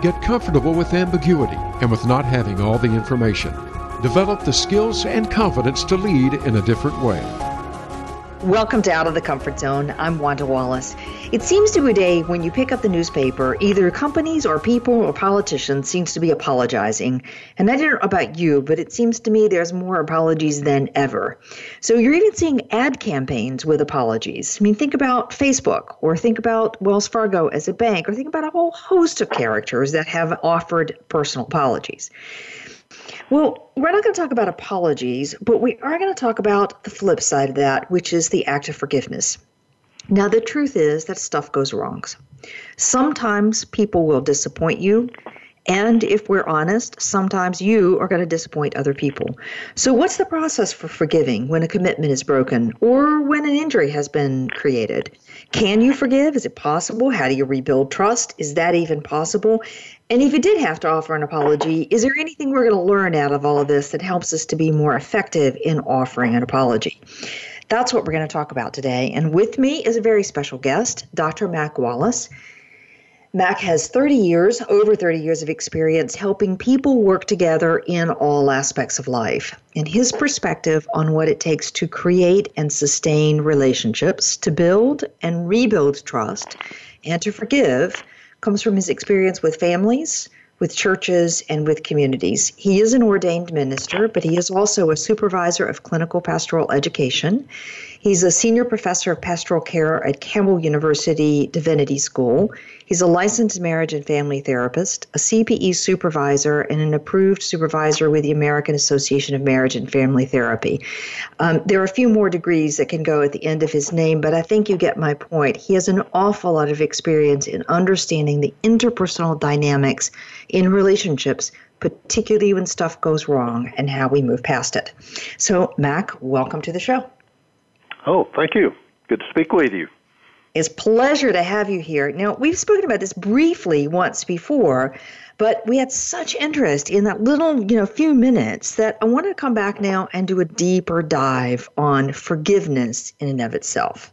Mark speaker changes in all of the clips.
Speaker 1: Get comfortable with ambiguity and with not having all the information. Develop the skills and confidence to lead in a different way.
Speaker 2: Welcome to Out of the Comfort Zone. I'm Wanda Wallace. It seems to be a day when you pick up the newspaper, either companies or people or politicians seems to be apologizing. And I don't know about you, but it seems to me there's more apologies than ever. So you're even seeing ad campaigns with apologies. I mean, think about Facebook or think about Wells Fargo as a bank or think about a whole host of characters that have offered personal apologies. Well, we're not going to talk about apologies, but we are going to talk about the flip side of that, which is the act of forgiveness. Now, the truth is that stuff goes wrong. Sometimes people will disappoint you. And if we're honest, sometimes you are going to disappoint other people. So, what's the process for forgiving when a commitment is broken or when an injury has been created? Can you forgive? Is it possible? How do you rebuild trust? Is that even possible? And if you did have to offer an apology, is there anything we're going to learn out of all of this that helps us to be more effective in offering an apology? That's what we're going to talk about today. And with me is a very special guest, Dr. Mac Wallace. Mac has 30 years, over 30 years of experience helping people work together in all aspects of life. And his perspective on what it takes to create and sustain relationships, to build and rebuild trust, and to forgive comes from his experience with families, with churches, and with communities. He is an ordained minister, but he is also a supervisor of clinical pastoral education. He's a senior professor of pastoral care at Campbell University Divinity School. He's a licensed marriage and family therapist, a CPE supervisor, and an approved supervisor with the American Association of Marriage and Family Therapy. Um, there are a few more degrees that can go at the end of his name, but I think you get my point. He has an awful lot of experience in understanding the interpersonal dynamics in relationships particularly when stuff goes wrong and how we move past it. So, Mac, welcome to the show.
Speaker 3: Oh, thank you. Good to speak with you.
Speaker 2: It's pleasure to have you here. Now, we've spoken about this briefly once before, but we had such interest in that little, you know, few minutes that I want to come back now and do a deeper dive on forgiveness in and of itself.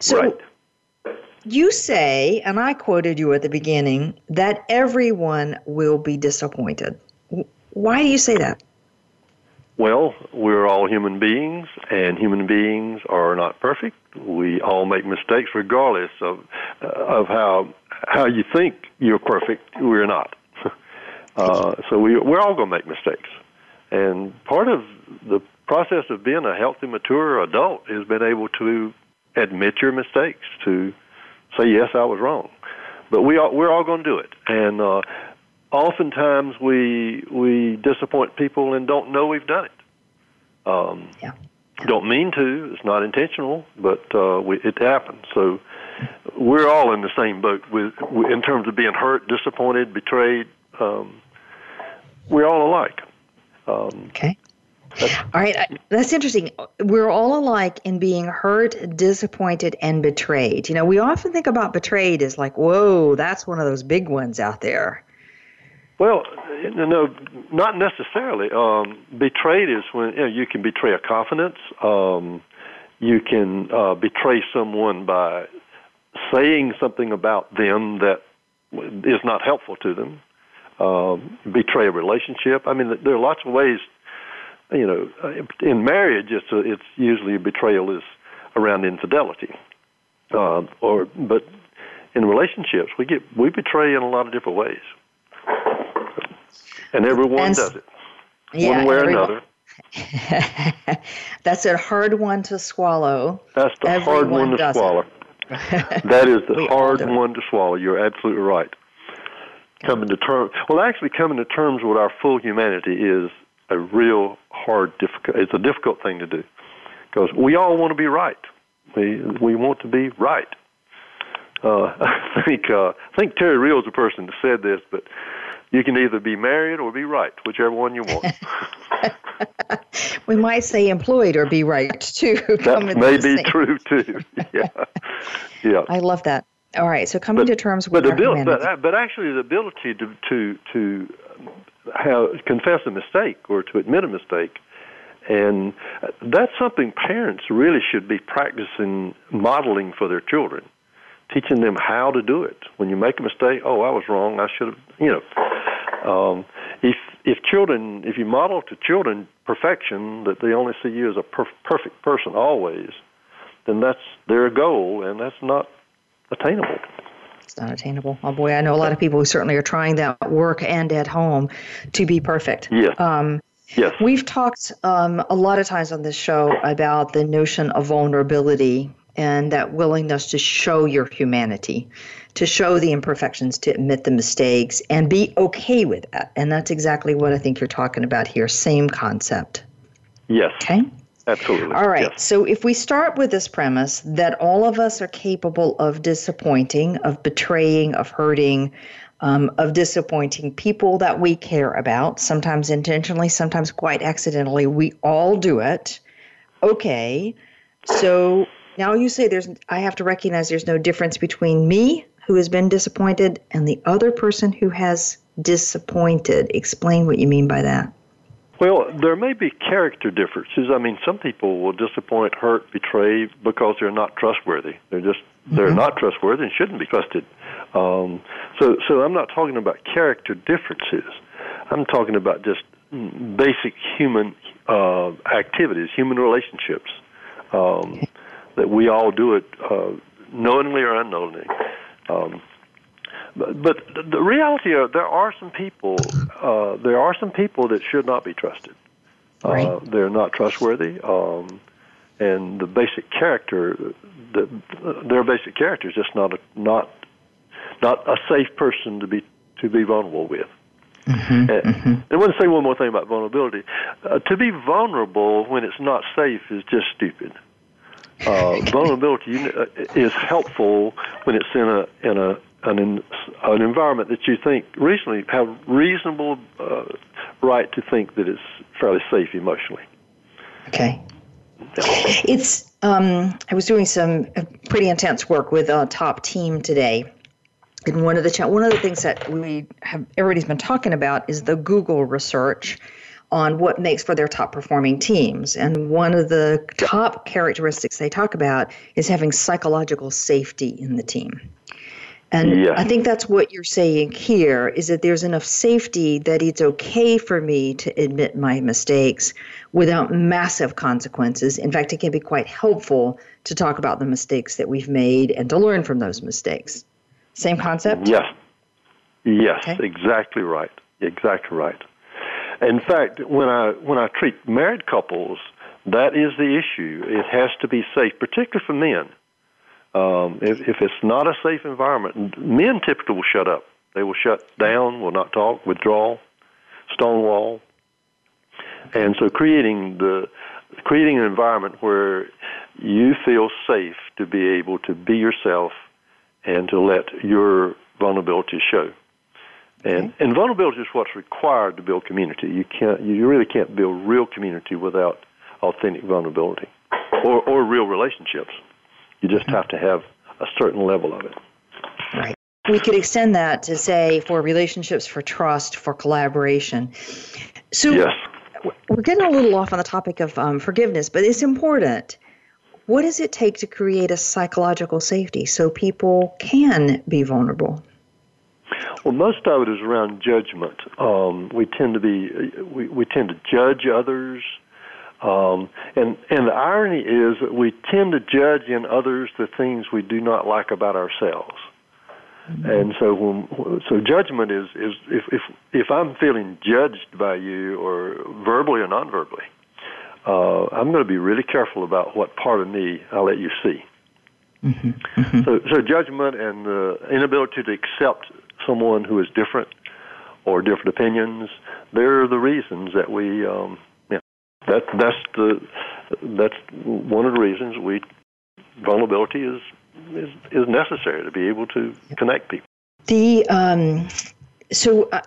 Speaker 2: So, right. you say, and I quoted you at the beginning, that everyone will be disappointed. Why do you say that?
Speaker 3: Well, we're all human beings, and human beings are not perfect. We all make mistakes, regardless of uh, of how how you think you're perfect. We're not. uh, so we we're all going to make mistakes, and part of the process of being a healthy, mature adult is being able to admit your mistakes, to say yes, I was wrong. But we are, we're all going to do it, and uh, oftentimes we we disappoint people and don't know we've done it. Um, yeah. Don't mean to. It's not intentional, but uh, we, it happens. So we're all in the same boat with, in terms of being hurt, disappointed, betrayed. Um, we're all alike.
Speaker 2: Um, okay. All right, that's interesting. We're all alike in being hurt, disappointed, and betrayed. You know, we often think about betrayed as like, whoa, that's one of those big ones out there.
Speaker 3: Well, no, not necessarily. Um, betrayed is when you, know, you can betray a confidence. Um, you can uh, betray someone by saying something about them that is not helpful to them. Um, betray a relationship. I mean, there are lots of ways. You know, uh, in marriage, it's a, it's usually a betrayal is around infidelity, uh, or but in relationships, we get we betray in a lot of different ways and everyone and, does it, yeah, one way or another.
Speaker 2: That's a hard one to swallow.
Speaker 3: That's the
Speaker 2: everyone
Speaker 3: hard one to swallow. that is the hard one to swallow. You're absolutely right. Coming to terms, well, actually, coming to terms with our full humanity is a real hard, difficult. It's a difficult thing to do because we all want to be right. We we want to be right. Uh, I think uh, I think Terry Real is the person that said this, but you can either be married or be right, whichever one you want.
Speaker 2: we might say employed or be right too.
Speaker 3: that may be true too. yeah, yeah.
Speaker 2: I love that. All right, so coming but, to terms with
Speaker 3: but, but, but actually the ability to to to have confess a mistake or to admit a mistake, and that's something parents really should be practicing modeling for their children, teaching them how to do it. When you make a mistake, oh, I was wrong. I should have, you know. Um, if if children, if you model to children perfection, that they only see you as a per- perfect person always, then that's their goal, and that's not attainable.
Speaker 2: It's not attainable. Oh boy, I know a lot of people who certainly are trying that work and at home to be perfect.
Speaker 3: Yes. Um, yes.
Speaker 2: We've talked um, a lot of times on this show about the notion of vulnerability and that willingness to show your humanity, to show the imperfections, to admit the mistakes, and be okay with that. And that's exactly what I think you're talking about here. Same concept.
Speaker 3: Yes.
Speaker 2: Okay.
Speaker 3: Absolutely.
Speaker 2: All right.
Speaker 3: Yes.
Speaker 2: So if we start with this premise that all of us are capable of disappointing, of betraying, of hurting, um, of disappointing people that we care about, sometimes intentionally, sometimes quite accidentally, we all do it. Okay. So now you say there's I have to recognize there's no difference between me who has been disappointed and the other person who has disappointed. Explain what you mean by that.
Speaker 3: Well, there may be character differences. I mean, some people will disappoint, hurt, betray because they're not trustworthy. They're just they're mm-hmm. not trustworthy and shouldn't be trusted. Um, so, so I'm not talking about character differences. I'm talking about just basic human uh, activities, human relationships. Um, that we all do it uh, knowingly or unknowingly. Um, but, but the reality is, there are some people. Uh, there are some people that should not be trusted.
Speaker 2: Uh, right.
Speaker 3: Uh, they're not trustworthy, um, and the basic character, the, their basic character is just not a, not not a safe person to be to be vulnerable with.
Speaker 2: Mm-hmm, mm-hmm.
Speaker 3: I want to say one more thing about vulnerability. Uh, to be vulnerable when it's not safe is just stupid. Uh, vulnerability uh, is helpful when it's in a in a an, in, an environment that you think reasonably have reasonable uh, right to think that it's fairly safe emotionally.
Speaker 2: Okay. It's um, I was doing some uh, pretty intense work with a top team today, and one of the one of the things that we have everybody's been talking about is the Google research on what makes for their top performing teams. And one of the top characteristics they talk about is having psychological safety in the team. And
Speaker 3: yeah.
Speaker 2: I think that's what you're saying here is that there's enough safety that it's okay for me to admit my mistakes without massive consequences. In fact, it can be quite helpful to talk about the mistakes that we've made and to learn from those mistakes. Same concept?
Speaker 3: Yes. Yes, okay. exactly right. Exactly right. In fact, when I when I treat married couples, that is the issue. It has to be safe, particularly for men. Um, if, if it's not a safe environment, men typically will shut up. They will shut down, will not talk, withdraw, stonewall. And so creating the creating an environment where you feel safe to be able to be yourself and to let your vulnerability show. And and vulnerability is what's required to build community. You can't you really can't build real community without authentic vulnerability or or real relationships. You just have to have a certain level of it.
Speaker 2: Right. We could extend that to say for relationships, for trust, for collaboration. So
Speaker 3: yes.
Speaker 2: we're getting a little off on the topic of um, forgiveness, but it's important. What does it take to create a psychological safety so people can be vulnerable?
Speaker 3: Well, most of it is around judgment. Um, we tend to be we, we tend to judge others um, and and the irony is that we tend to judge in others the things we do not like about ourselves. Mm-hmm. And so when so judgment is is if if if I'm feeling judged by you or verbally or non-verbally, uh, I'm going to be really careful about what part of me I let you see.
Speaker 2: Mm-hmm. Mm-hmm.
Speaker 3: So so judgment and the inability to accept someone who is different or different opinions, they're the reasons that we um, that that's the that's one of the reasons we vulnerability is is, is necessary to be able to connect people.
Speaker 2: The um, so uh,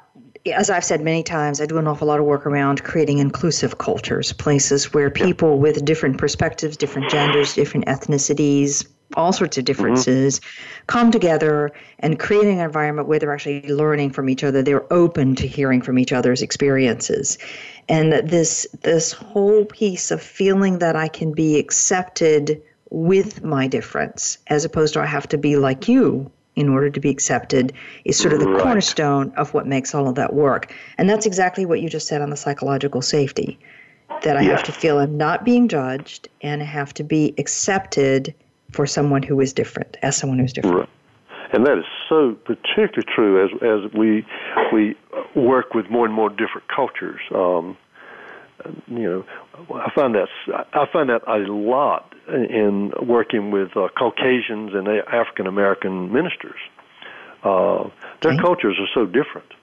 Speaker 2: as I've said many times, I do an awful lot of work around creating inclusive cultures, places where people with different perspectives, different genders, different ethnicities, all sorts of differences mm-hmm. come together and creating an environment where they're actually learning from each other. They're open to hearing from each other's experiences. And this this whole piece of feeling that I can be accepted with my difference as opposed to I have to be like you in order to be accepted is sort of the right. cornerstone of what makes all of that work. And that's exactly what you just said on the psychological safety that I yes. have to feel I'm not being judged and I have to be accepted for someone who is different, as someone who's different.
Speaker 3: Right. And that is so particularly true as as we we work with more and more different cultures. Um, you know, I find that I find that a lot in working with uh, Caucasians and African American ministers. Uh, their okay. cultures are so different,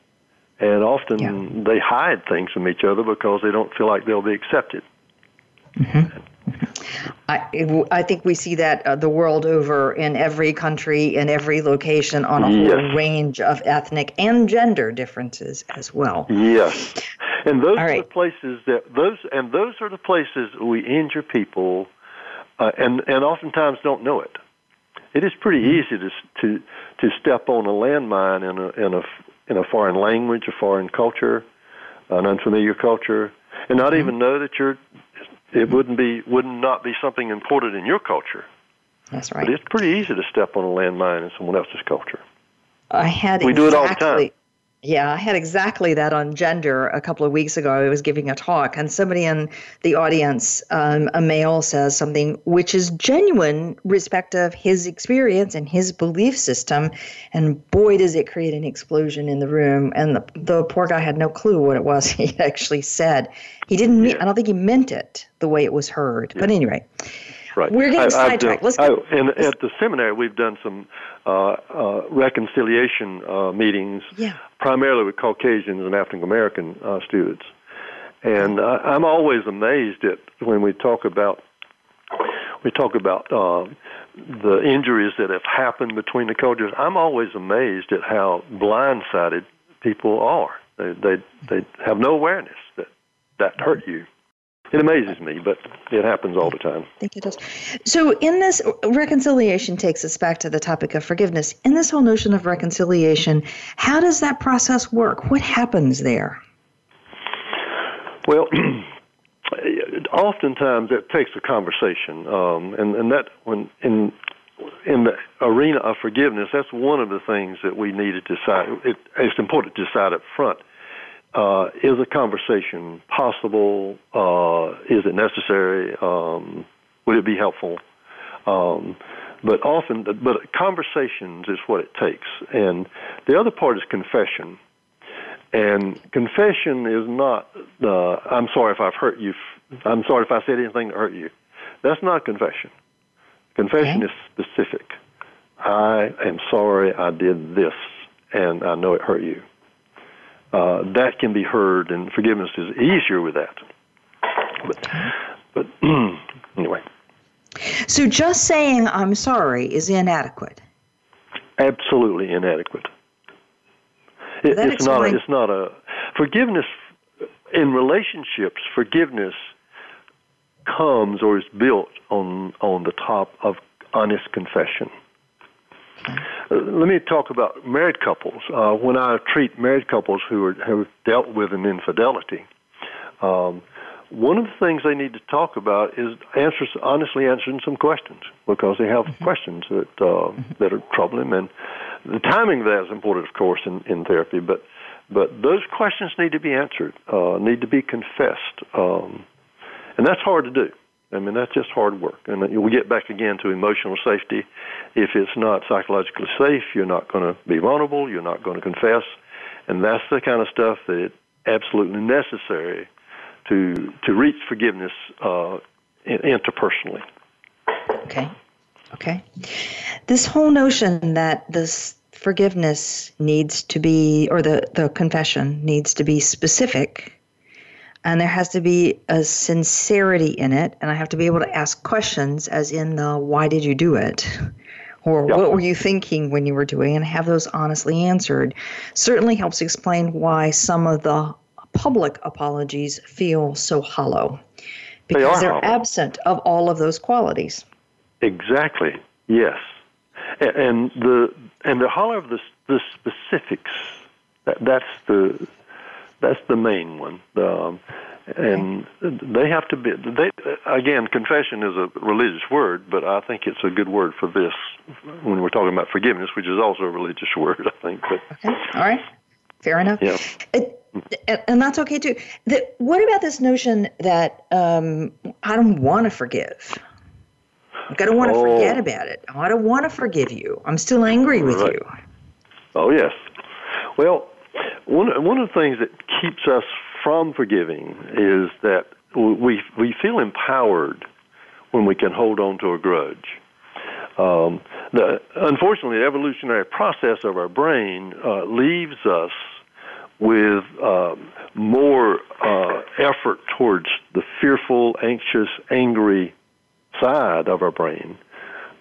Speaker 3: and often yeah. they hide things from each other because they don't feel like they'll be accepted.
Speaker 2: Mm-hmm. I, I think we see that uh, the world over in every country, in every location, on a yes. whole range of ethnic and gender differences as well.
Speaker 3: Yes, and those are the places that those and those are the places we injure people, uh, and and oftentimes don't know it. It is pretty mm-hmm. easy to to to step on a landmine in a in a in a foreign language, a foreign culture, an unfamiliar culture, and not mm-hmm. even know that you're it wouldn't be would not not be something important in your culture.
Speaker 2: That's right.
Speaker 3: But it's pretty easy to step on a landmine in someone else's culture.
Speaker 2: I had
Speaker 3: we
Speaker 2: exactly,
Speaker 3: do it all the time.
Speaker 2: Yeah, I had exactly that on gender a couple of weeks ago. I was giving a talk, and somebody in the audience, um, a male, says something which is genuine respect of his experience and his belief system. And boy, does it create an explosion in the room. And the, the poor guy had no clue what it was he actually said. He didn't mean. I don't think he meant it the way it was heard. Yeah. But anyway.
Speaker 3: Right.
Speaker 2: We're getting sidetracked. Let's
Speaker 3: go. I, and at the seminary, we've done some uh, uh, reconciliation uh, meetings,
Speaker 2: yeah.
Speaker 3: primarily with Caucasians and African American uh, students. And uh, I'm always amazed at when we talk about we talk about uh, the injuries that have happened between the cultures. I'm always amazed at how blindsided people are. They they they have no awareness that that hurt you it amazes me, but it happens all the time.
Speaker 2: I think it does. So, in this reconciliation takes us back to the topic of forgiveness. In this whole notion of reconciliation, how does that process work? What happens there?
Speaker 3: Well, oftentimes it takes a conversation, um, and and that when in in the arena of forgiveness, that's one of the things that we need to decide. It, it's important to decide up front uh, is a conversation possible? Uh, is it necessary? Um, would it be helpful? Um, but often, but conversations is what it takes. And the other part is confession. And confession is not, uh, I'm sorry if I've hurt you. I'm sorry if I said anything to hurt you. That's not confession. Confession okay. is specific. I am sorry I did this, and I know it hurt you uh, that can be heard, and forgiveness is easier with that. But, but anyway.
Speaker 2: So just saying I'm sorry is inadequate.
Speaker 3: Absolutely inadequate. It, it's not. A, it's not a forgiveness in relationships. Forgiveness comes or is built on on the top of honest confession. Uh, let me talk about married couples. Uh, when I treat married couples who are, have dealt with an infidelity, um, one of the things they need to talk about is answers, honestly answering some questions because they have mm-hmm. questions that uh, mm-hmm. that are troubling, and the timing of that is important, of course, in, in therapy. But but those questions need to be answered, uh, need to be confessed, um, and that's hard to do. I mean, that's just hard work. And we get back again to emotional safety. If it's not psychologically safe, you're not going to be vulnerable, you're not going to confess. And that's the kind of stuff that is absolutely necessary to, to reach forgiveness uh, interpersonally.
Speaker 2: Okay. Okay. This whole notion that this forgiveness needs to be, or the, the confession needs to be specific and there has to be a sincerity in it and i have to be able to mm-hmm. ask questions as in the why did you do it? or what were you thinking when you were doing and have those honestly answered. Certainly helps explain why some of the public apologies feel so hollow because
Speaker 3: they
Speaker 2: are absent of all of those qualities.
Speaker 3: Exactly. Yes. And the and the hollow of the the specifics that that's the that's the main one. Um, and they have to be they again confession is a religious word but i think it's a good word for this when we're talking about forgiveness which is also a religious word i think but
Speaker 2: okay. All right. Fair enough.
Speaker 3: Yeah.
Speaker 2: It, and that's okay too. The, what about this notion that um, i don't want to forgive? Like i don't want to oh. forget about it. I don't want to forgive you. I'm still angry with right. you.
Speaker 3: Oh yes. Well one, one of the things that keeps us from forgiving is that we we feel empowered when we can hold on to a grudge. Um, the, unfortunately, the evolutionary process of our brain uh, leaves us with uh, more uh, effort towards the fearful, anxious, angry side of our brain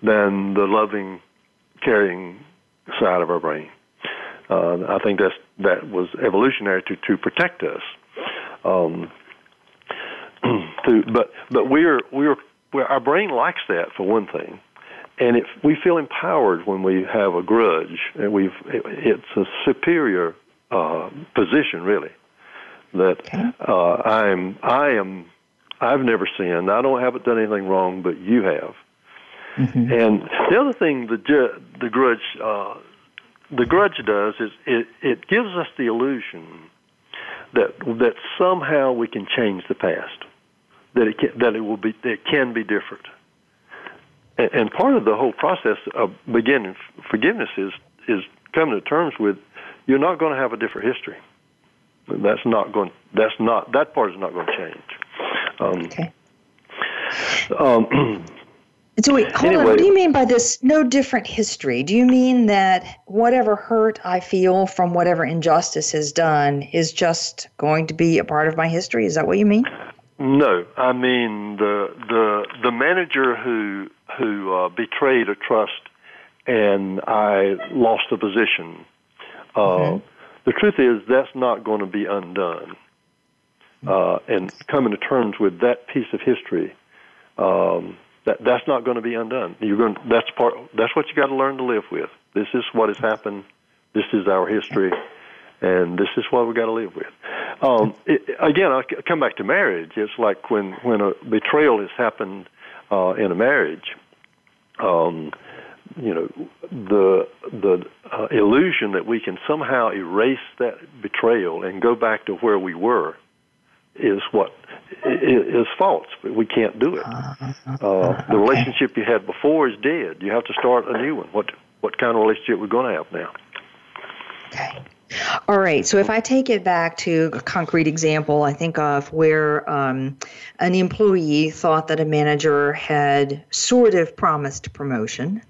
Speaker 3: than the loving, caring side of our brain. Uh, I think that's that was evolutionary to to protect us. Um, to, but but we're we're, we're our brain likes that for one thing, and if we feel empowered when we have a grudge, and we've it, it's a superior uh, position really. That uh, I'm I am I've never sinned. I don't haven't done anything wrong, but you have. Mm-hmm. And the other thing the the grudge uh, the grudge does is it it gives us the illusion that that somehow we can change the past, that it can, that it will be it can be different. And, and part of the whole process of beginning forgiveness is is coming to terms with you're not going to have a different history. That's not going. That's not that part is not going to change.
Speaker 2: Um, okay. Um, So wait, hold anyway, on. What do you mean by this no different history? Do you mean that whatever hurt I feel from whatever injustice has done is just going to be a part of my history? Is that what you mean?
Speaker 3: No, I mean the the the manager who who uh, betrayed a trust and I lost a position. Uh, mm-hmm. The truth is that's not going to be undone. Uh, and coming to terms with that piece of history um, that that's not going to be undone. You're going. That's part. That's what you got to learn to live with. This is what has happened. This is our history, and this is what we got to live with. Um, it, again, I come back to marriage. It's like when when a betrayal has happened uh, in a marriage. Um, you know, the the uh, illusion that we can somehow erase that betrayal and go back to where we were is what is false. We can't do it. Uh, the relationship you had before is dead. You have to start a new one. What what kind of relationship we're going to have now?
Speaker 2: Okay. All right. So if I take it back to a concrete example, I think of where um, an employee thought that a manager had sort of promised promotion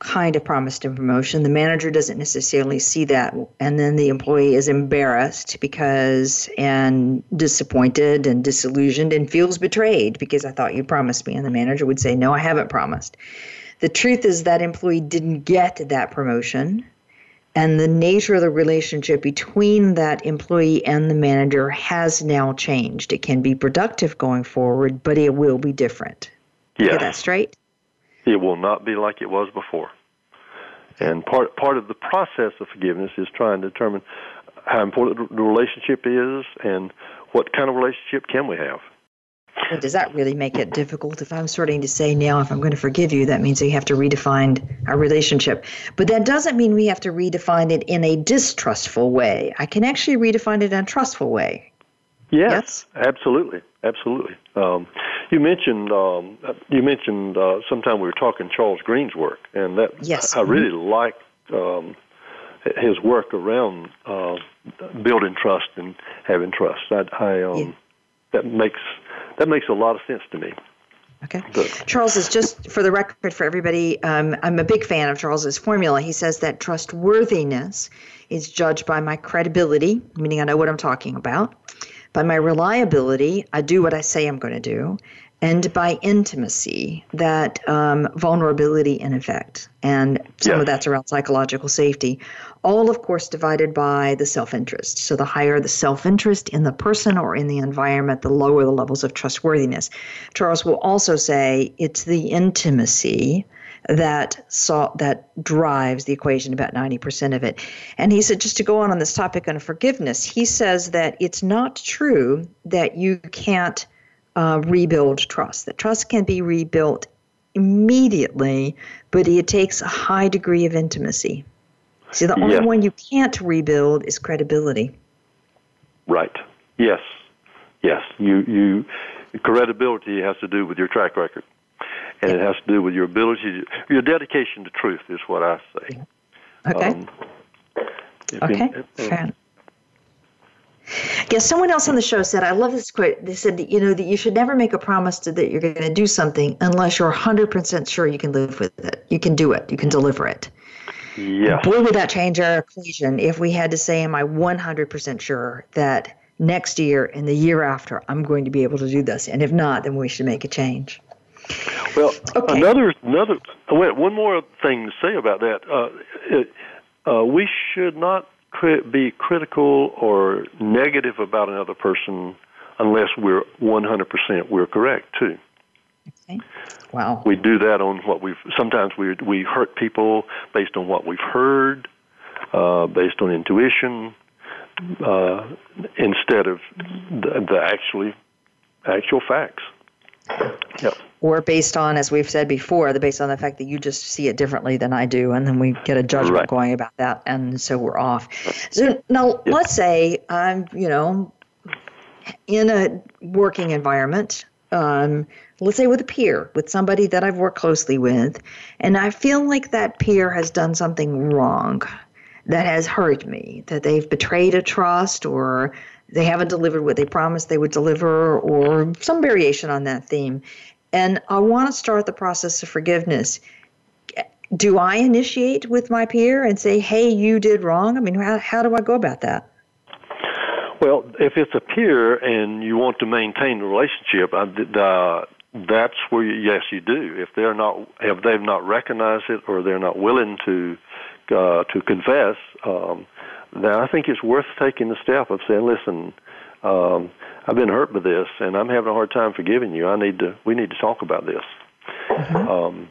Speaker 2: kind of promised a promotion. The manager doesn't necessarily see that, and then the employee is embarrassed because and disappointed and disillusioned and feels betrayed because I thought you promised me, and the manager would say, "No, I haven't promised." The truth is that employee didn't get that promotion. And the nature of the relationship between that employee and the manager has now changed. It can be productive going forward, but it will be different.
Speaker 3: Yeah.
Speaker 2: Get that straight?
Speaker 3: It will not be like it was before. And part part of the process of forgiveness is trying to determine how important the relationship is and what kind of relationship can we have.
Speaker 2: Does that really make it difficult? If I'm starting to say now, if I'm going to forgive you, that means we have to redefine our relationship. But that doesn't mean we have to redefine it in a distrustful way. I can actually redefine it in a trustful way.
Speaker 3: Yes, yes? absolutely, absolutely. Um, you mentioned um, you mentioned uh, sometime we were talking Charles Green's work, and that
Speaker 2: yes.
Speaker 3: I really like um, his work around uh, building trust and having trust. I, I um, yeah. that makes that makes a lot of sense to me.
Speaker 2: Okay. Charles is just for the record for everybody. Um, I'm a big fan of Charles's formula. He says that trustworthiness is judged by my credibility, meaning I know what I'm talking about, by my reliability, I do what I say I'm going to do, and by intimacy, that um, vulnerability in effect. And some
Speaker 3: Yes.
Speaker 2: of that's around psychological safety. All, of course, divided by the self interest. So the higher the self interest in the person or in the environment, the lower the levels of trustworthiness. Charles will also say it's the intimacy that saw that drives the equation about 90% of it. And he said just to go on on this topic on forgiveness, he says that it's not true that you can't uh, rebuild trust. That trust can be rebuilt immediately, but it takes a high degree of intimacy. See, the only
Speaker 3: Yeah.
Speaker 2: one you can't rebuild is credibility.
Speaker 3: Right. Yes. Yes. You you credibility has to do with your track record, and it has to do with your ability, to, your dedication to truth is what I say.
Speaker 2: Okay.
Speaker 3: Um,
Speaker 2: okay.
Speaker 3: in-
Speaker 2: Fair. Yeah, someone else on the show said, I love this quote. They said, you know, that you should never make a promise to, that you're going to do something unless you're 100% sure you can live with it. You can do it. You can deliver it.
Speaker 3: Yeah.
Speaker 2: Boy, would that change our equation if we had to say, Am I 100% sure that next year and the year after I'm going to be able to do this? And if not, then we should make a change.
Speaker 3: Well,
Speaker 2: Okay.
Speaker 3: another another wait, one more thing to say about that. Uh, it, uh, we should not cri- be critical or negative about another person unless we're 100% we're correct too.
Speaker 2: Okay. Wow.
Speaker 3: We do that on what we've. Sometimes we we hurt people based on what we've heard, uh, based on intuition, uh, instead of the, the actually actual facts. Yep.
Speaker 2: Or based on, as we've said before, the based on the fact that you just see it differently than I do, and then we get a judgment
Speaker 3: Right.
Speaker 2: going about that, and so we're off. So now, let's say I'm, you know, in a working environment. Um, let's say with a peer, with somebody that I've worked closely with, and I feel like that peer has done something wrong that has hurt me, that they've betrayed a trust or they haven't delivered what they promised they would deliver or some variation on that theme. And I want to start the process of forgiveness. Do I initiate with my peer and say, hey, you did wrong? I mean, how, how do I go about that?
Speaker 3: Well, if it's a peer and you want to maintain the relationship, uh, that's where you, yes, you do. If they're not, if they've not recognized it or they're not willing to uh, to confess, um, then I think it's worth taking the step of saying, "Listen, um, I've been hurt by this, and I'm having a hard time forgiving you. I need to. We need to talk about this." Um,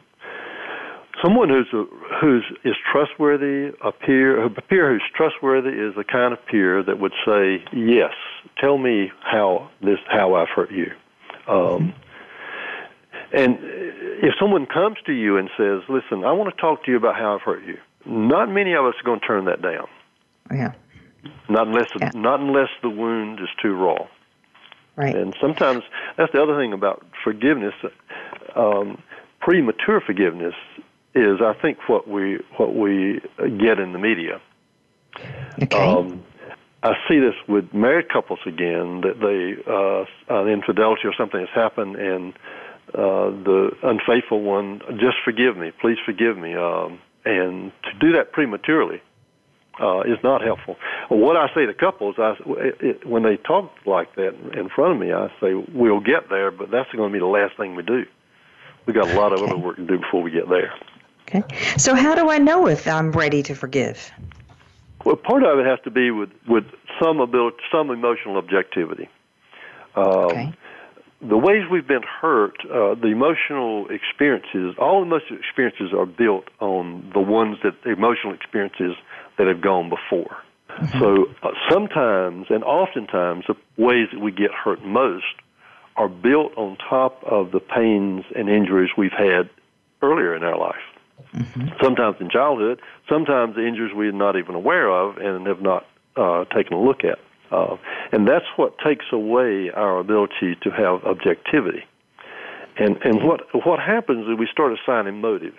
Speaker 3: someone who's a, who's is trustworthy, a peer, a peer who's trustworthy is the kind of peer that would say, "Yes, tell me how this how I've hurt you." Um, and if someone comes to you and says, "Listen, I want to talk to you about how I've hurt you," not many of us are going to turn that down.
Speaker 2: Yeah,
Speaker 3: Not unless
Speaker 2: Yeah.
Speaker 3: not unless the wound is too raw.
Speaker 2: right.
Speaker 3: And sometimes that's the other thing about forgiveness. Um, premature forgiveness is, I think, what we what we get in the media.
Speaker 2: Okay.
Speaker 3: Um, I see this with married couples again that they uh, an infidelity or something has happened, and uh, the unfaithful one just forgive me, please forgive me, um, and to do that prematurely uh, is not helpful. What I say to couples, I, it, when they talk like that in front of me, I say we'll get there, but that's going to be the last thing we do. We've got a lot of
Speaker 2: Okay.
Speaker 3: other work to do before we get there.
Speaker 2: okay. So, how do I know if I'm ready to forgive?
Speaker 3: Well, part of it has to be with with some ability, some emotional objectivity. Um,
Speaker 2: Okay.
Speaker 3: The ways we've been hurt, uh, the emotional experiences, all emotional experiences are built on the ones that the emotional experiences that have gone before. So uh, sometimes, and oftentimes, the ways that we get hurt most are built on top of the pains and injuries we've had earlier in our life sometimes in childhood, sometimes the injuries we're not even aware of and have not uh, taken a look at. Uh, and that's what takes away our ability to have objectivity. And and what what happens is we start assigning motives.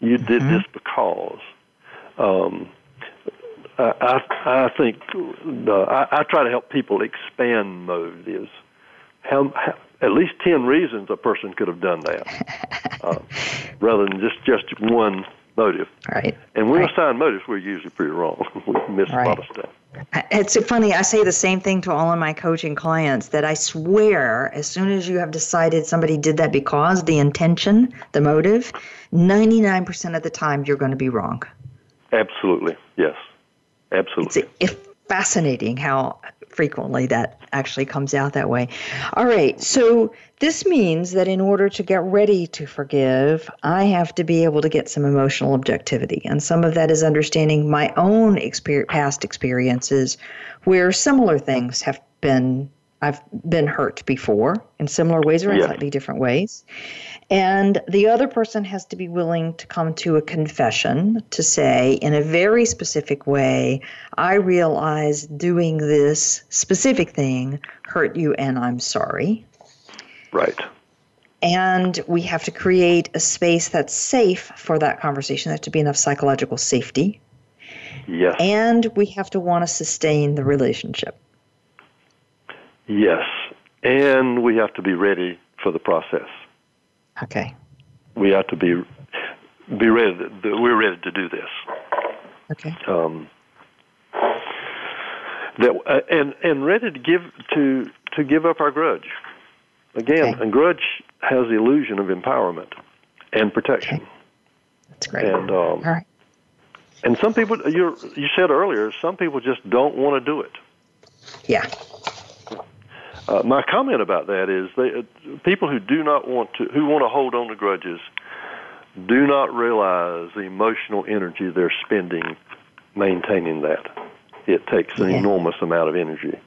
Speaker 3: You did this because. Um, I, I I think uh, I, I try to help people expand motives. How, how at least ten reasons a person could have done that, uh, rather than just just one motive.
Speaker 2: Right.
Speaker 3: And when we
Speaker 2: Right.
Speaker 3: assign motives, we're usually pretty wrong. we miss a lot of stuff.
Speaker 2: It's funny. I say the same thing to all of my coaching clients that I swear, as soon as you have decided somebody did that because the intention, the motive, 99% of the time you're going to be wrong.
Speaker 3: Absolutely. Yes. Absolutely.
Speaker 2: It's, it's fascinating how frequently that actually comes out that way. All right. So this means that in order to get ready to forgive, I have to be able to get some emotional objectivity. And some of that is understanding my own experience, past experiences where similar things have been I've been hurt before in similar ways or in slightly different ways. And the other person has to be willing to come to a confession to say, in a very specific way, I realize doing this specific thing hurt you and I'm sorry.
Speaker 3: Right.
Speaker 2: And we have to create a space that's safe for that conversation. There has to be enough psychological safety.
Speaker 3: Yes.
Speaker 2: And we have to want to sustain the relationship.
Speaker 3: Yes. And we have to be ready for the process.
Speaker 2: Okay.
Speaker 3: We ought to be be ready. We're ready to do this.
Speaker 2: Okay.
Speaker 3: Um, that uh, and and ready to give to to give up our grudge. Again,
Speaker 2: Okay.
Speaker 3: a grudge has the illusion of empowerment and protection.
Speaker 2: Okay. That's great.
Speaker 3: And um,
Speaker 2: All right.
Speaker 3: and some people you you said earlier, some people just don't want to do it.
Speaker 2: Yeah.
Speaker 3: Uh, my comment about that is they, uh, people who do not want to, who want to hold on to grudges, do not realize the emotional energy they're spending maintaining that. It takes an
Speaker 2: Yeah.
Speaker 3: enormous amount of energy.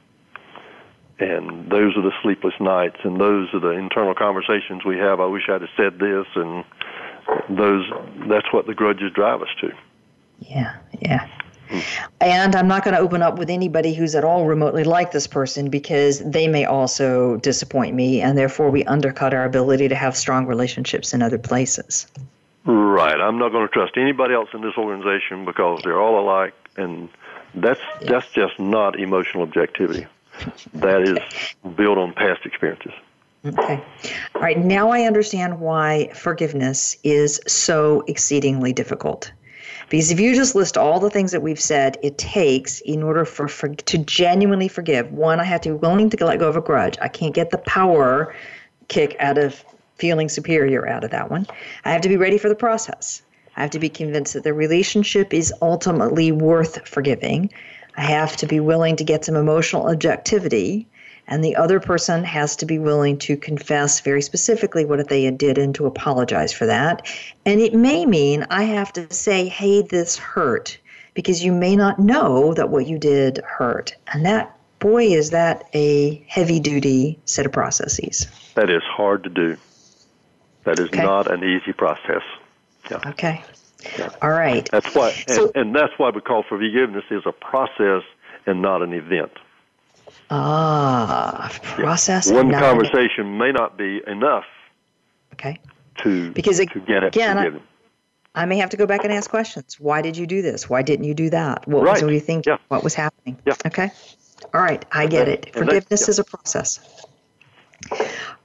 Speaker 3: And those are the sleepless nights, and those are the internal conversations we have. I wish I'd have said this, and those. That's what the grudges drive us to.
Speaker 2: Yeah, yeah. And I'm not going to open up with anybody who's at all remotely like this person because they may also disappoint me, and therefore we undercut our ability to have strong relationships in other places.
Speaker 3: Right. I'm not going to trust anybody else in this organization because they're all alike, and that's that's just not emotional objectivity. That is built on past experiences.
Speaker 2: Okay. All right. Now I understand why forgiveness is so exceedingly difficult. Because if you just list all the things that we've said, it takes in order for, for to genuinely forgive. One, I have to be willing to let go of a grudge. I can't get the power kick out of feeling superior out of that one. I have to be ready for the process. I have to be convinced that the relationship is ultimately worth forgiving. I have to be willing to get some emotional objectivity and the other person has to be willing to confess very specifically what they did and to apologize for that. And it may mean I have to say, hey, this hurt, because you may not know that what you did hurt. And that, boy, is that a heavy duty set of processes.
Speaker 3: That is hard to do. That is
Speaker 2: Okay.
Speaker 3: not an easy process. Yeah.
Speaker 2: Okay.
Speaker 3: Yeah.
Speaker 2: All right.
Speaker 3: That's why, and,
Speaker 2: So-
Speaker 3: and that's why we call for forgiveness is a process and not an event.
Speaker 2: Ah, process.
Speaker 3: One
Speaker 2: and not-
Speaker 3: conversation may not be enough
Speaker 2: Okay.
Speaker 3: to
Speaker 2: Because
Speaker 3: to get it
Speaker 2: again, I-
Speaker 3: forgiven.
Speaker 2: I may have to go back and ask questions. Why did you do this? Why didn't you do that? What
Speaker 3: Right.
Speaker 2: was you thinking?
Speaker 3: Yeah.
Speaker 2: What was happening?
Speaker 3: Yeah.
Speaker 2: Okay. All right. I get it.
Speaker 3: And that-
Speaker 2: Forgiveness
Speaker 3: yeah.
Speaker 2: is a process.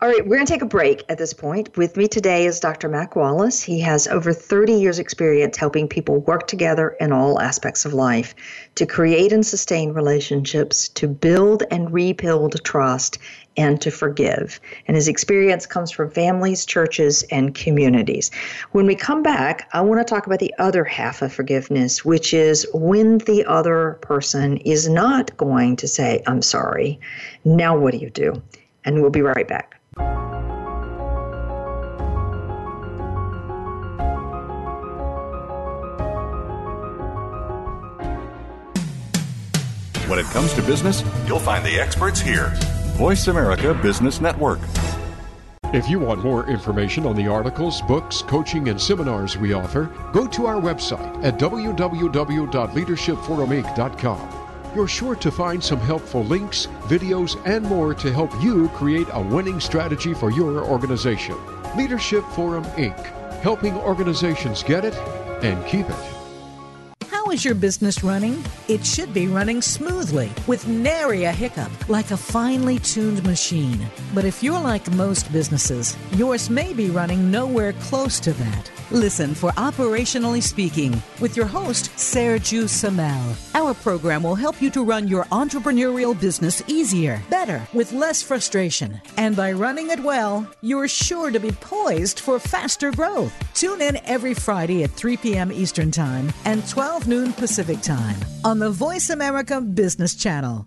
Speaker 2: All right, we're going to take a break at this point. With me today is Dr. Mac Wallace. He has over 30 years' experience helping people work together in all aspects of life to create and sustain relationships, to build and rebuild trust, and to forgive. And his experience comes from families, churches, and communities. When we come back, I want to talk about the other half of forgiveness, which is when the other person is not going to say, I'm sorry. Now, what do you do? And we'll be right back.
Speaker 4: When it comes to business,
Speaker 5: You'll find the experts here.
Speaker 4: Voice America Business Network.
Speaker 1: If you want more information on the articles, books, coaching, and seminars we offer, go to our website at www.leadershipforuminc.com. You're sure to find some helpful links, videos, and more to help you create a winning strategy for your organization. Leadership Forum Inc., helping organizations get it and keep it.
Speaker 6: How is your business running? It should be running smoothly with nary a hiccup, like a finely tuned machine. But if you're like most businesses, yours may be running nowhere close to that. Listen for Operationally Speaking with your host, Sergio Samel. Our program will help you to run your entrepreneurial business easier, better, with less frustration. And by running it well, you're sure to be poised for faster growth. Tune in every Friday at 3 p.m. Eastern Time and 12 noon Pacific Time on the Voice America Business Channel.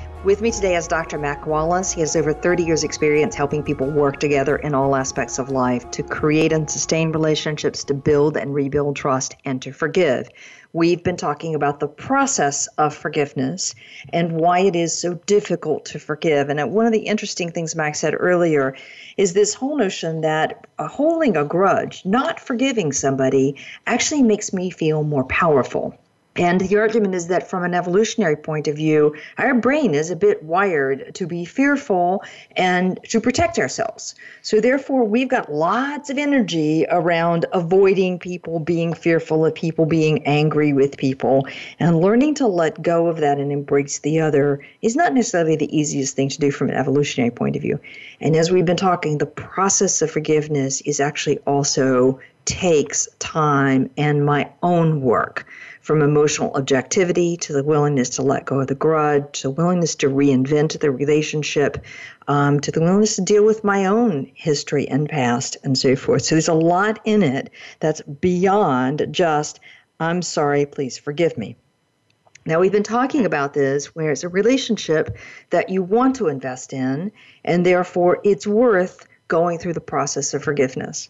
Speaker 2: With me today is Dr. Mac Wallace. He has over 30 years' experience helping people work together in all aspects of life to create and sustain relationships, to build and rebuild trust, and to forgive. We've been talking about the process of forgiveness and why it is so difficult to forgive. And uh, one of the interesting things Mac said earlier is this whole notion that uh, holding a grudge, not forgiving somebody, actually makes me feel more powerful. And the argument is that from an evolutionary point of view, our brain is a bit wired to be fearful and to protect ourselves. So, therefore, we've got lots of energy around avoiding people, being fearful of people, being angry with people. And learning to let go of that and embrace the other is not necessarily the easiest thing to do from an evolutionary point of view. And as we've been talking, the process of forgiveness is actually also takes time and my own work from emotional objectivity to the willingness to let go of the grudge, to willingness to reinvent the relationship, um, to the willingness to deal with my own history and past and so forth. So there's a lot in it that's beyond just, I'm sorry, please forgive me. Now, we've been talking about this where it's a relationship that you want to invest in, and therefore it's worth going through the process of forgiveness.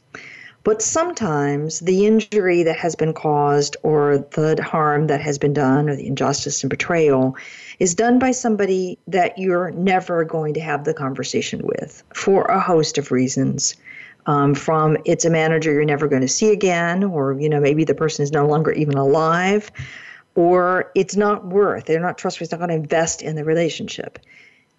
Speaker 2: But sometimes the injury that has been caused, or the harm that has been done, or the injustice and betrayal is done by somebody that you're never going to have the conversation with for a host of reasons. Um, from it's a manager you're never going to see again, or you know maybe the person is no longer even alive, or it's not worth. They're not trustworthy. It's not going to invest in the relationship.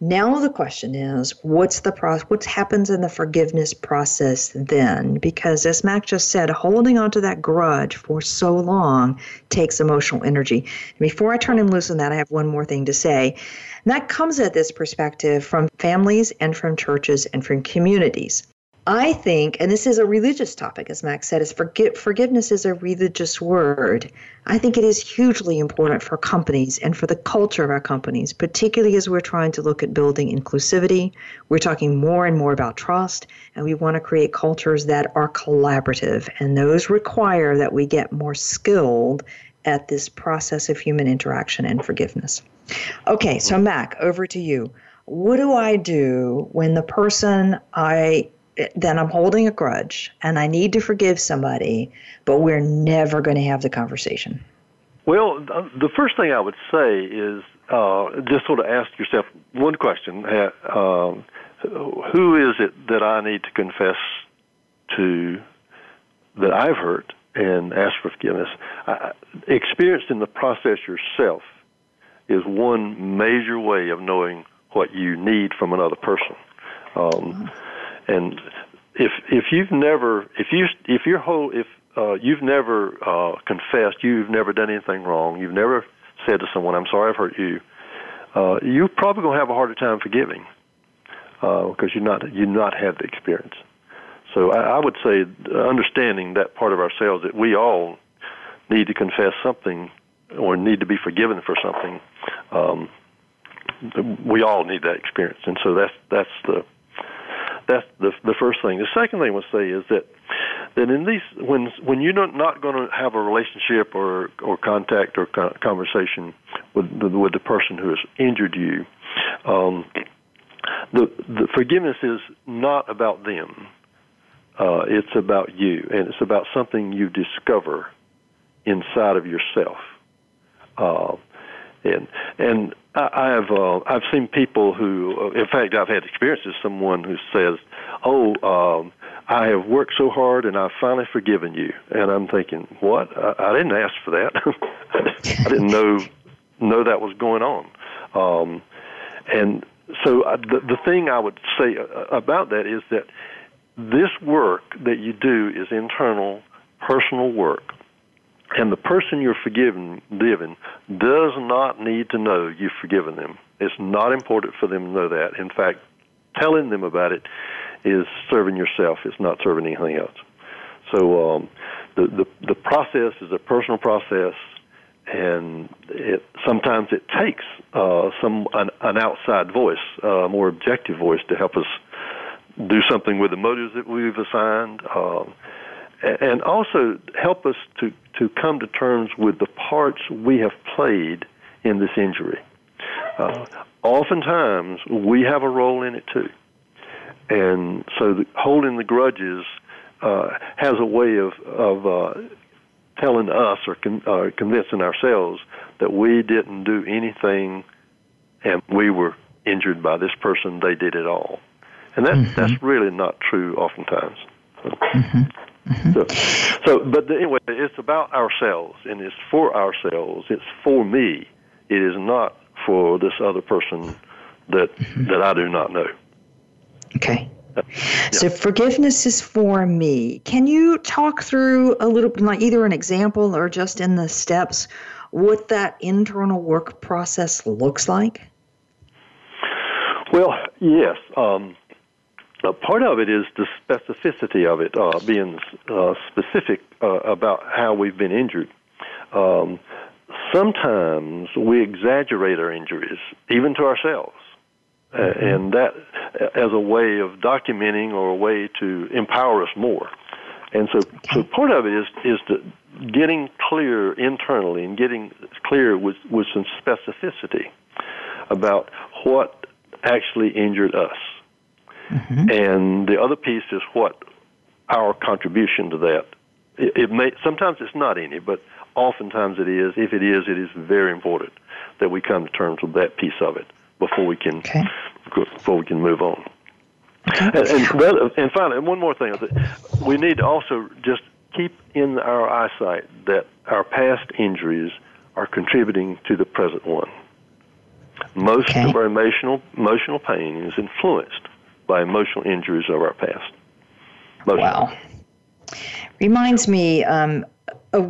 Speaker 2: Now the question is, what's the process? What happens in the forgiveness process then? Because as Mac just said, holding on to that grudge for so long takes emotional energy. Before I turn him loose on that, I have one more thing to say. And that comes at this perspective from families and from churches and from communities. I think, and this is a religious topic, as Max said, is forgive, forgiveness is a religious word. I think it is hugely important for companies and for the culture of our companies, particularly as we're trying to look at building inclusivity. We're talking more and more about trust, and we want to create cultures that are collaborative, and those require that we get more skilled at this process of human interaction and forgiveness. Okay, so Mac, over to you. What do I do when the person I then I'm holding a grudge and I need to forgive somebody, but we're never going to have the conversation.
Speaker 3: Well, the first thing I would say is uh, just sort of ask yourself one question: uh, um, Who is it that I need to confess to that I've hurt and ask for forgiveness? Uh, experienced in the process yourself is one major way of knowing what you need from another person. Um, and if if you've never if you if your whole if uh, you've never uh, confessed, you've never done anything wrong, you've never said to someone, "I'm sorry, I've hurt you," uh, you're probably going to have a harder time forgiving because uh, you're not you not have the experience. So I, I would say understanding that part of ourselves that we all need to confess something or need to be forgiven for something. Um, we all need that experience, and so that's that's the that's the the first thing. The second thing I would say is that that in these when when you're not, going to have a relationship or or contact or conversation with the, with the person who has injured you, um, the the forgiveness is not about them. Uh, it's about you, and it's about something you discover inside of yourself. Uh, and and I, have uh, I've seen people who, uh, in fact, I've had experiences. Someone who says, "Oh, um, I have worked so hard and I've finally forgiven you," and I'm thinking, "What? I, I didn't ask for that. I didn't know know that was going on." Um, and so uh, the the thing I would say uh, about that is that this work that you do is internal, personal work and the person you're forgiving, forgiven does not need to know you've forgiven them. It's not important for them to know that. In fact, telling them about it is serving yourself. It's not serving anything else. So um, the, the the process is a personal process, and it sometimes it takes uh, some an, an outside voice, a more objective voice, to help us do something with the motives that we've assigned. Uh, and also help us to, to come to terms with the parts we have played in this injury. Uh, oftentimes, we have a role in it too. And so the, holding the grudges uh, has a way of, of uh, telling us or con- uh, convincing ourselves that we didn't do anything and we were injured by this person, they did it all. And that, mm-hmm. that's really not true oftentimes. Mm-hmm. Mm-hmm. So, so, but anyway, it's about ourselves, and it's for ourselves. It's for me. It is not for this other person that mm-hmm. that I do not know.
Speaker 2: Okay. Yeah. So forgiveness is for me. Can you talk through a little, like either an example or just in the steps, what that internal work process looks like?
Speaker 3: Well, yes. Um, part of it is the specificity of it, uh, being uh, specific uh, about how we've been injured. Um, sometimes we exaggerate our injuries, even to ourselves, mm-hmm. and that as a way of documenting or a way to empower us more. And so, so part of it is is to getting clear internally and getting clear with with some specificity about what actually injured us Mm-hmm. And the other piece is what our contribution to that. It, it may sometimes it's not any, but oftentimes it is. If it is, it is very important that we come to terms with that piece of it before we can okay. before we can move on. Okay. And, and, and finally, one more thing: we need to also just keep in our eyesight that our past injuries are contributing to the present one. Most okay. of our emotional emotional pain is influenced by emotional injuries of our past.
Speaker 2: wow. Reminds me, um, a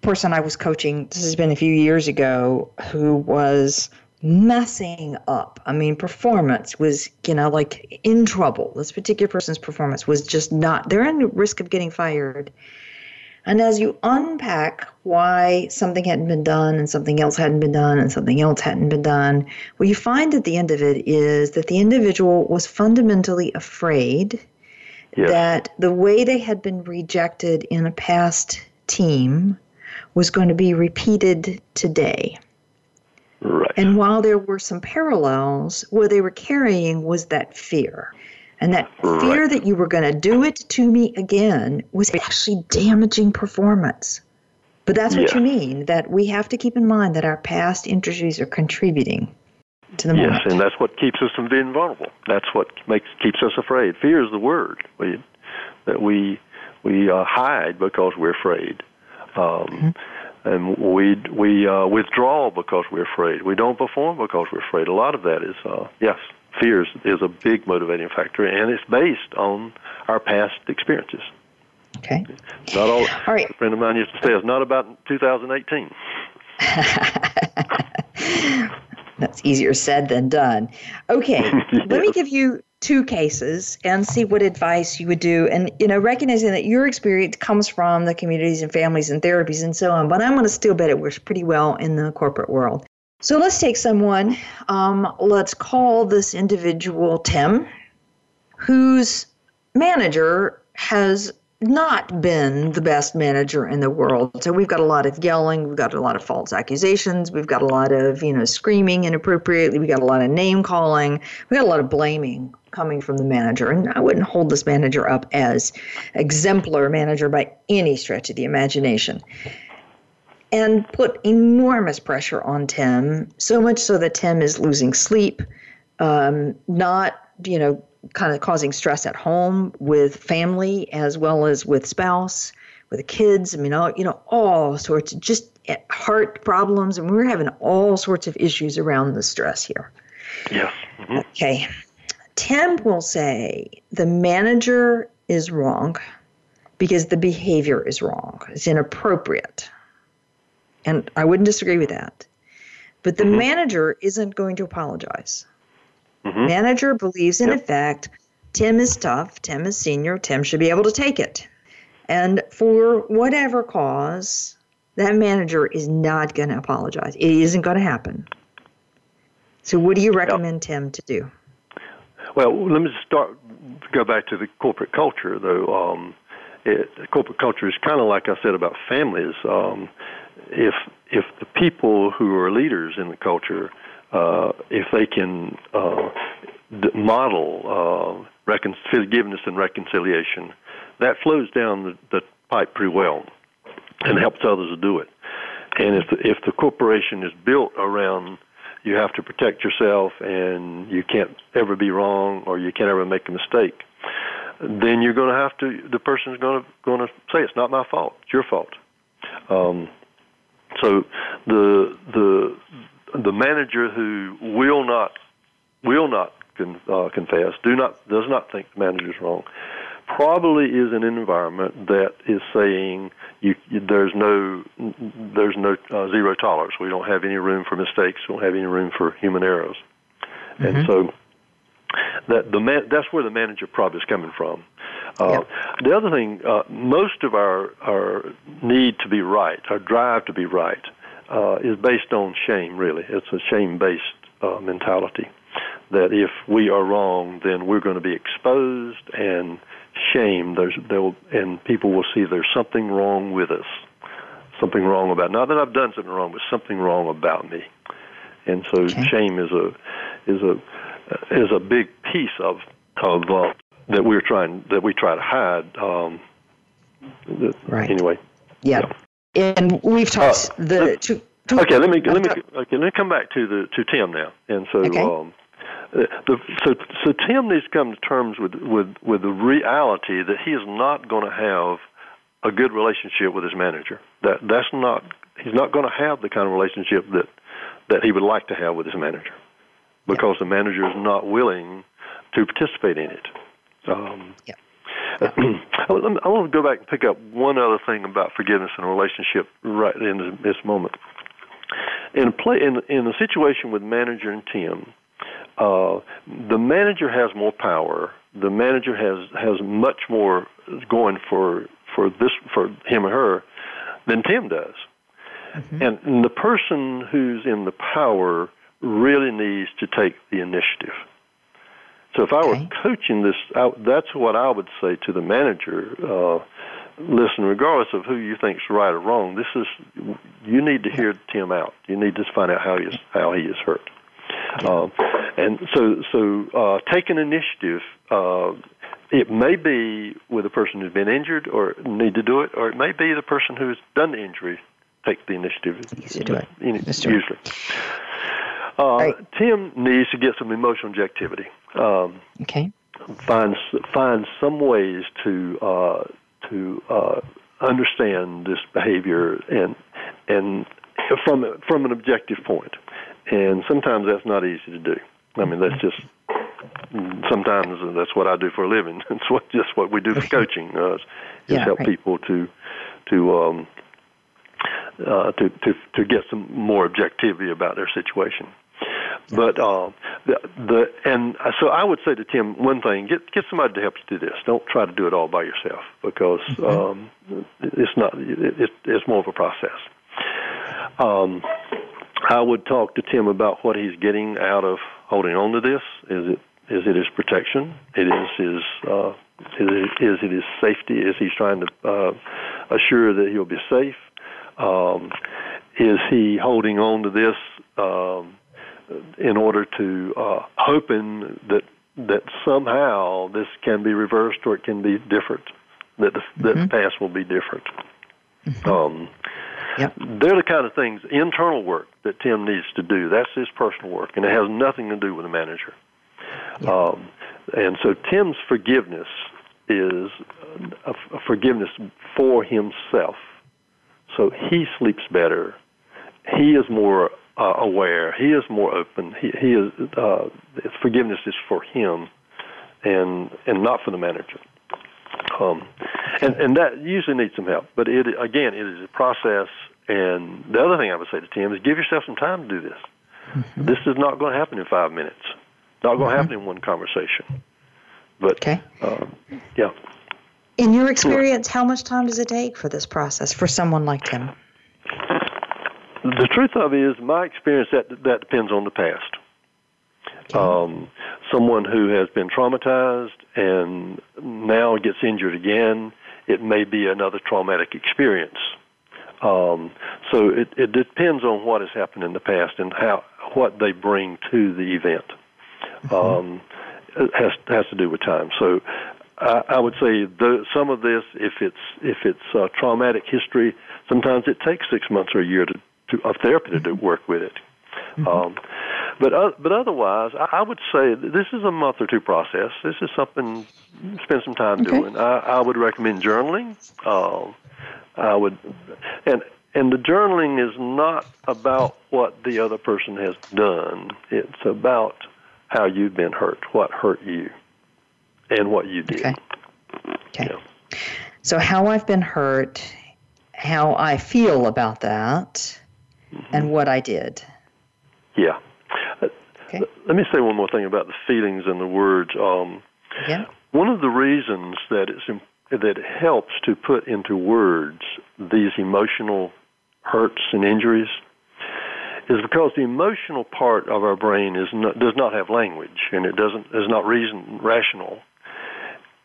Speaker 2: person I was coaching, this has been a few years ago, who was messing up. I mean, performance was, you know, like in trouble. This particular person's performance was just not, they're in risk of getting fired. And as you unpack why something hadn't been done and something else hadn't been done and something else hadn't been done, what you find at the end of it is that the individual was fundamentally afraid yes. that the way they had been rejected in a past team was going to be repeated today.
Speaker 3: Right.
Speaker 2: And while there were some parallels, what they were carrying was that fear. And that fear right. that you were going to do it to me again was actually damaging performance. But that's what yeah. you mean, that we have to keep in mind that our past injuries are contributing to the
Speaker 3: yes,
Speaker 2: moment.
Speaker 3: and that's what keeps us from being vulnerable. That's what makes keeps us afraid. Fear is the word we, that we we uh, hide because we're afraid. Um, mm-hmm. And we we uh, withdraw because we're afraid. We don't perform because we're afraid. A lot of that is uh, yes, fears is a big motivating factor, and it's based on our past experiences.
Speaker 2: Okay.
Speaker 3: Not all. All right. A friend of mine used to say it's not about 2018.
Speaker 2: That's easier said than done. Okay, let me give you two cases and see what advice you would do. And, you know, recognizing that your experience comes from the communities and families and therapies and so on. But I'm going to still bet it works pretty well in the corporate world. So let's take someone, um, let's call this individual Tim, whose manager has not been the best manager in the world. So we've got a lot of yelling, we've got a lot of false accusations, we've got a lot of, you know, screaming inappropriately, we got a lot of name calling, we got a lot of blaming coming from the manager. And I wouldn't hold this manager up as exemplar manager by any stretch of the imagination. And put enormous pressure on Tim, so much so that Tim is losing sleep, um, not, you know, kind of causing stress at home with family as well as with spouse, with the kids. I mean, all, you know, all sorts of just heart problems. And we're having all sorts of issues around the stress here.
Speaker 3: Yes.
Speaker 2: Mm-hmm. Okay. Tim will say the manager is wrong because the behavior is wrong. It's inappropriate. And I wouldn't disagree with that. But the mm-hmm. manager isn't going to apologize. Mm-hmm. Manager believes in yep. effect Tim is tough, Tim is senior, Tim should be able to take it. And for whatever cause, that manager is not going to apologize. It isn't going to happen. So, what do you recommend yep. Tim to do?
Speaker 3: Well, let me start. Go back to the corporate culture, though. Um, it, corporate culture is kind of like I said about families. Um, if if the people who are leaders in the culture uh, if they can uh, model uh, recon- forgiveness and reconciliation, that flows down the, the pipe pretty well and helps others to do it. And if the, if the corporation is built around you have to protect yourself and you can't ever be wrong or you can't ever make a mistake, then you're going to have to. The person's going to going to say it's not my fault. It's your fault. Um, so the the the manager who will not will not con, uh, confess, do not does not think the manager is wrong, probably is an environment that is saying you, you there's no there's no uh, zero tolerance. We don't have any room for mistakes. We don't have any room for human errors, mm-hmm. and so that the man, that's where the manager probably is coming from. Uh, yep. The other thing, uh, most of our our need to be right, our drive to be right, uh, is based on shame. Really, it's a shame-based uh, mentality. That if we are wrong, then we're going to be exposed and shamed. There's there and people will see there's something wrong with us, something wrong about. Not that I've done something wrong, but something wrong about me. And so okay. shame is a is a is a big piece of of uh, that we're trying that we try to hide. Um,
Speaker 2: right.
Speaker 3: Anyway.
Speaker 2: Yeah. yeah and we've talked uh, the let, to, to,
Speaker 3: okay. Let me let me okay. Let me come back to the to Tim now, and so. Okay. Um, the, so, so Tim needs to come to terms with, with, with the reality that he is not going to have a good relationship with his manager. That that's not he's not going to have the kind of relationship that that he would like to have with his manager, because the manager is not willing to participate in it. Um,
Speaker 2: yeah.
Speaker 3: I want to go back and pick up one other thing about forgiveness in a relationship right in this moment. In a play, in in a situation with manager and Tim, uh, the manager has more power. The manager has has much more going for for this for him or her than Tim does. Mm-hmm. And the person who's in the power really needs to take the initiative. So if I were coaching this, I, that's what I would say to the manager. Uh, listen, regardless of who you think is right or wrong, this is you need to hear Tim out. You need to find out how he is how he is hurt. Uh, and so, so uh, take an initiative. Uh, it may be with a person who's been injured or need to do it, or it may be the person who's done the injury take the initiative. Usually. Uh, right. Tim needs to get some emotional objectivity.
Speaker 2: Um, okay.
Speaker 3: Find find some ways to uh, to uh, understand this behavior and and from from an objective point. And sometimes that's not easy to do. I mean, that's just sometimes that's what I do for a living. It's what just what we do for coaching. Uh, is yeah, help right. people to to um, uh, to to to get some more objectivity about their situation. But uh, the, the and so I would say to Tim one thing: get get somebody to help you do this. Don't try to do it all by yourself because mm-hmm. um, it's not. It, it's more of a process. Um, I would talk to Tim about what he's getting out of holding on to this. Is it is it his protection? It is his uh, is, it, is it his safety? Is he trying to uh, assure that he'll be safe? Um, is he holding on to this um, in order to uh, hoping that that somehow this can be reversed or it can be different, that the, mm-hmm. that the past will be different? Mm-hmm. Um,
Speaker 2: Yep.
Speaker 3: They're the kind of things, internal work that Tim needs to do. That's his personal work, and it has nothing to do with the manager. Yep. Um, and so Tim's forgiveness is a, a forgiveness for himself. So he sleeps better. He is more uh, aware. He is more open. He, he is uh, forgiveness is for him, and and not for the manager. Um, and and that usually needs some help. But it again, it is a process. And the other thing I would say to Tim is give yourself some time to do this. Mm-hmm. This is not going to happen in five minutes. Not going to mm-hmm. happen in one conversation. But
Speaker 2: okay.
Speaker 3: Um, yeah.
Speaker 2: In your experience, how much time does it take for this process for someone like Tim?
Speaker 3: The truth of it is, my experience that that depends on the past. Okay. Um, someone who has been traumatized and now gets injured again, it may be another traumatic experience. Um, so it, it depends on what has happened in the past and how what they bring to the event. Mm-hmm. Um, it has has to do with time. So I, I would say the, some of this, if it's if it's a traumatic history, sometimes it takes six months or a year to, to of therapy to do, work with it. Mm-hmm. Um, but uh, but otherwise, I, I would say this is a month or two process. This is something spend some time okay. doing. I, I would recommend journaling. Uh, I would, and and the journaling is not about what the other person has done. It's about how you've been hurt, what hurt you, and what you did.
Speaker 2: Okay. Okay. Yeah. So how I've been hurt, how I feel about that, mm-hmm. and what I did.
Speaker 3: Yeah. Okay. Let me say one more thing about the feelings and the words. Um,
Speaker 2: yeah.
Speaker 3: One of the reasons that it's that helps to put into words these emotional hurts and injuries is because the emotional part of our brain is not, does not have language and it doesn't is not reason rational.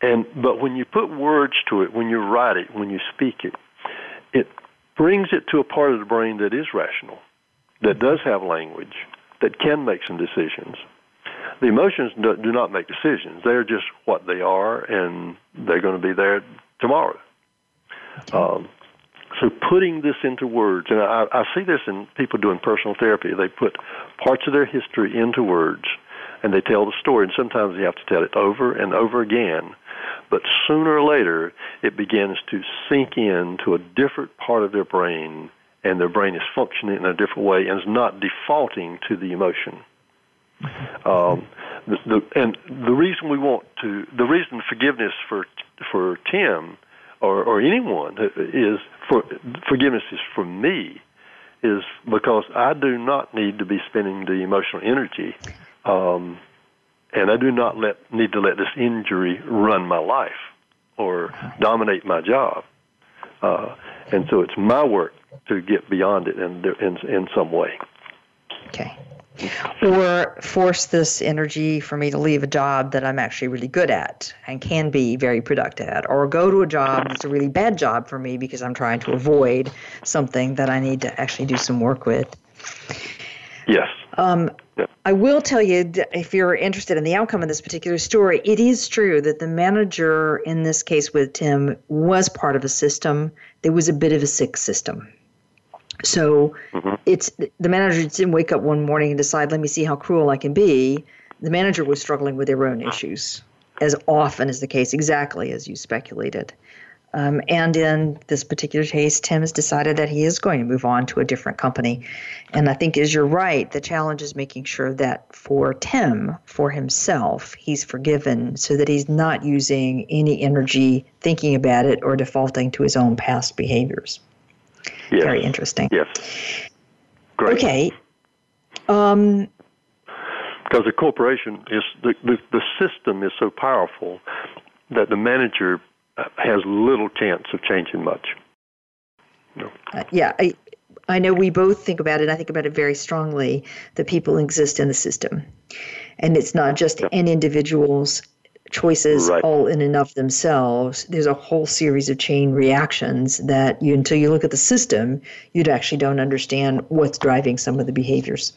Speaker 3: And but when you put words to it, when you write it, when you speak it, it brings it to a part of the brain that is rational, that does have language, that can make some decisions. The emotions do, do not make decisions; they're just what they are, and they're going to be there tomorrow. Um, so putting this into words, and I, I see this in people doing personal therapy. They put parts of their history into words, and they tell the story. And sometimes they have to tell it over and over again. But sooner or later, it begins to sink into a different part of their brain, and their brain is functioning in a different way and is not defaulting to the emotion. Um, the, the, and the reason we want to, the reason forgiveness for for Tim or, or anyone is for forgiveness is for me is because I do not need to be spending the emotional energy, um, and I do not let need to let this injury run my life or dominate my job. Uh, and so it's my work to get beyond it in in, in some way.
Speaker 2: Okay or force this energy for me to leave a job that I'm actually really good at and can be very productive at, or go to a job that's a really bad job for me because I'm trying to avoid something that I need to actually do some work with.
Speaker 3: Yes.
Speaker 2: Um, I will tell you, if you're interested in the outcome of this particular story, it is true that the manager in this case with Tim was part of a system. There was a bit of a sick system. So mm-hmm. it's the manager didn't wake up one morning and decide, let me see how cruel I can be. The manager was struggling with their own issues, as often is the case, exactly as you speculated. Um, and in this particular case, Tim has decided that he is going to move on to a different company. And I think, as you're right, the challenge is making sure that for Tim, for himself, he's forgiven so that he's not using any energy thinking about it or defaulting to his own past behaviors.
Speaker 3: Yes.
Speaker 2: Very interesting.
Speaker 3: Yes. Great.
Speaker 2: Okay. Um,
Speaker 3: because the corporation is the, the the system is so powerful that the manager has little chance of changing much.
Speaker 2: No. Uh, yeah, I, I know we both think about it. I think about it very strongly that people exist in the system. And it's not just yeah. an individual's choices right. all in and of themselves. There's a whole series of chain reactions that you, until you look at the system, you actually don't understand what's driving some of the behaviors.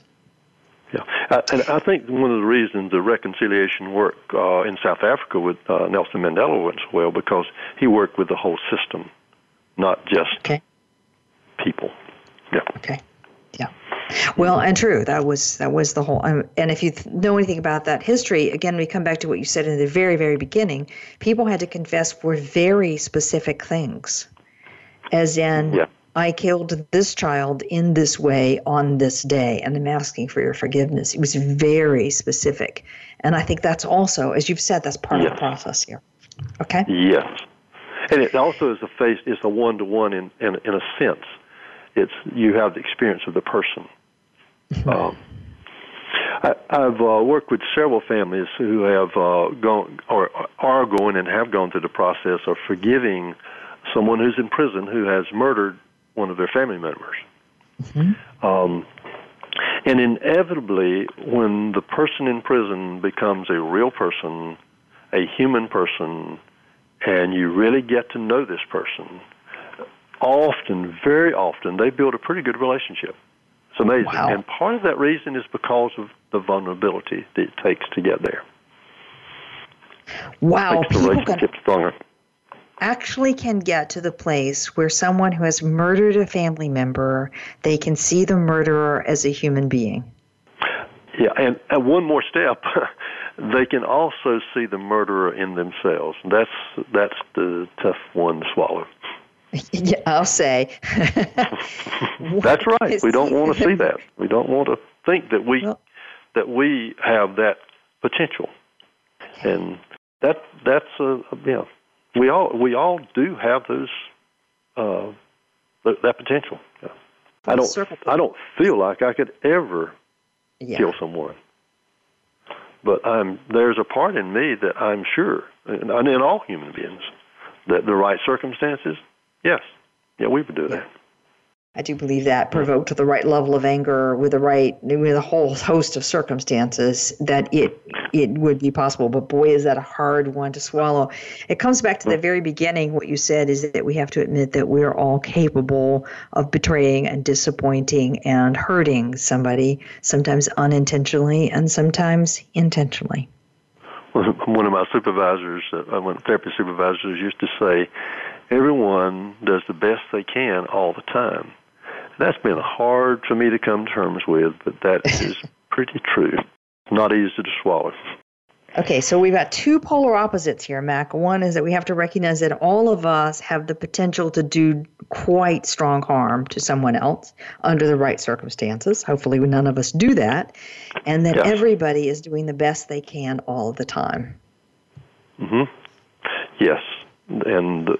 Speaker 3: Yeah, uh, and I think one of the reasons the reconciliation work uh, in South Africa with uh, Nelson Mandela went so well because he worked with the whole system, not just
Speaker 2: okay.
Speaker 3: people. Yeah.
Speaker 2: Okay. Yeah. Well, and true. That was that was the whole. Um, and if you th- know anything about that history, again, we come back to what you said in the very, very beginning. People had to confess for very specific things, as in,
Speaker 3: yeah.
Speaker 2: I killed this child in this way on this day, and I'm asking for your forgiveness. It was very specific, and I think that's also, as you've said, that's part yes. of the process here. Okay.
Speaker 3: Yes, and it also is a face. It's a one to one in in in a sense it's you have the experience of the person. um, I, I've uh, worked with several families who have uh, gone or are going and have gone through the process of forgiving someone who's in prison who has murdered one of their family members. Mm-hmm. Um, and inevitably, when the person in prison becomes a real person, a human person, and you really get to know this person, often, very often, they build a pretty good relationship. It's amazing.
Speaker 2: Wow.
Speaker 3: And part of that reason is because of the vulnerability that it takes to get there.
Speaker 2: Wow.
Speaker 3: It makes the relationship stronger.
Speaker 2: Actually, can get to the place where someone who has murdered a family member, they can see the murderer as a human being.
Speaker 3: Yeah, and, and one more step, they can also see the murderer in themselves. That's that's the tough one to swallow.
Speaker 2: Yeah, I'll say.
Speaker 3: That's right. We don't want to see that. We don't want to think that we well, that we have that potential, and that that's a you know we all we all do have those uh, that potential. I don't I don't feel like I could ever
Speaker 2: yeah.
Speaker 3: kill someone, but I'm there's a part in me that I'm sure, and in all human beings, that the right circumstances Yes. Yeah, we would do that.
Speaker 2: I do believe that provoked to the right level of anger with the right with a whole host of circumstances that it it would be possible. But boy, is that a hard one to swallow. It comes back to the very beginning. What you said is that we have to admit that we're all capable of betraying and disappointing and hurting somebody, sometimes unintentionally and sometimes intentionally.
Speaker 3: One of my supervisors, uh, one therapy supervisors, used to say, everyone does the best they can all the time. That's been hard for me to come to terms with, but that is pretty true. Not easy to swallow.
Speaker 2: Okay, so we've got two polar opposites here, Mac. One is that we have to recognize that all of us have the potential to do quite strong harm to someone else under the right circumstances. Hopefully, none of us do that. And that yes. everybody is doing the best they can all the time.
Speaker 3: Mm-hmm. Yes. And the,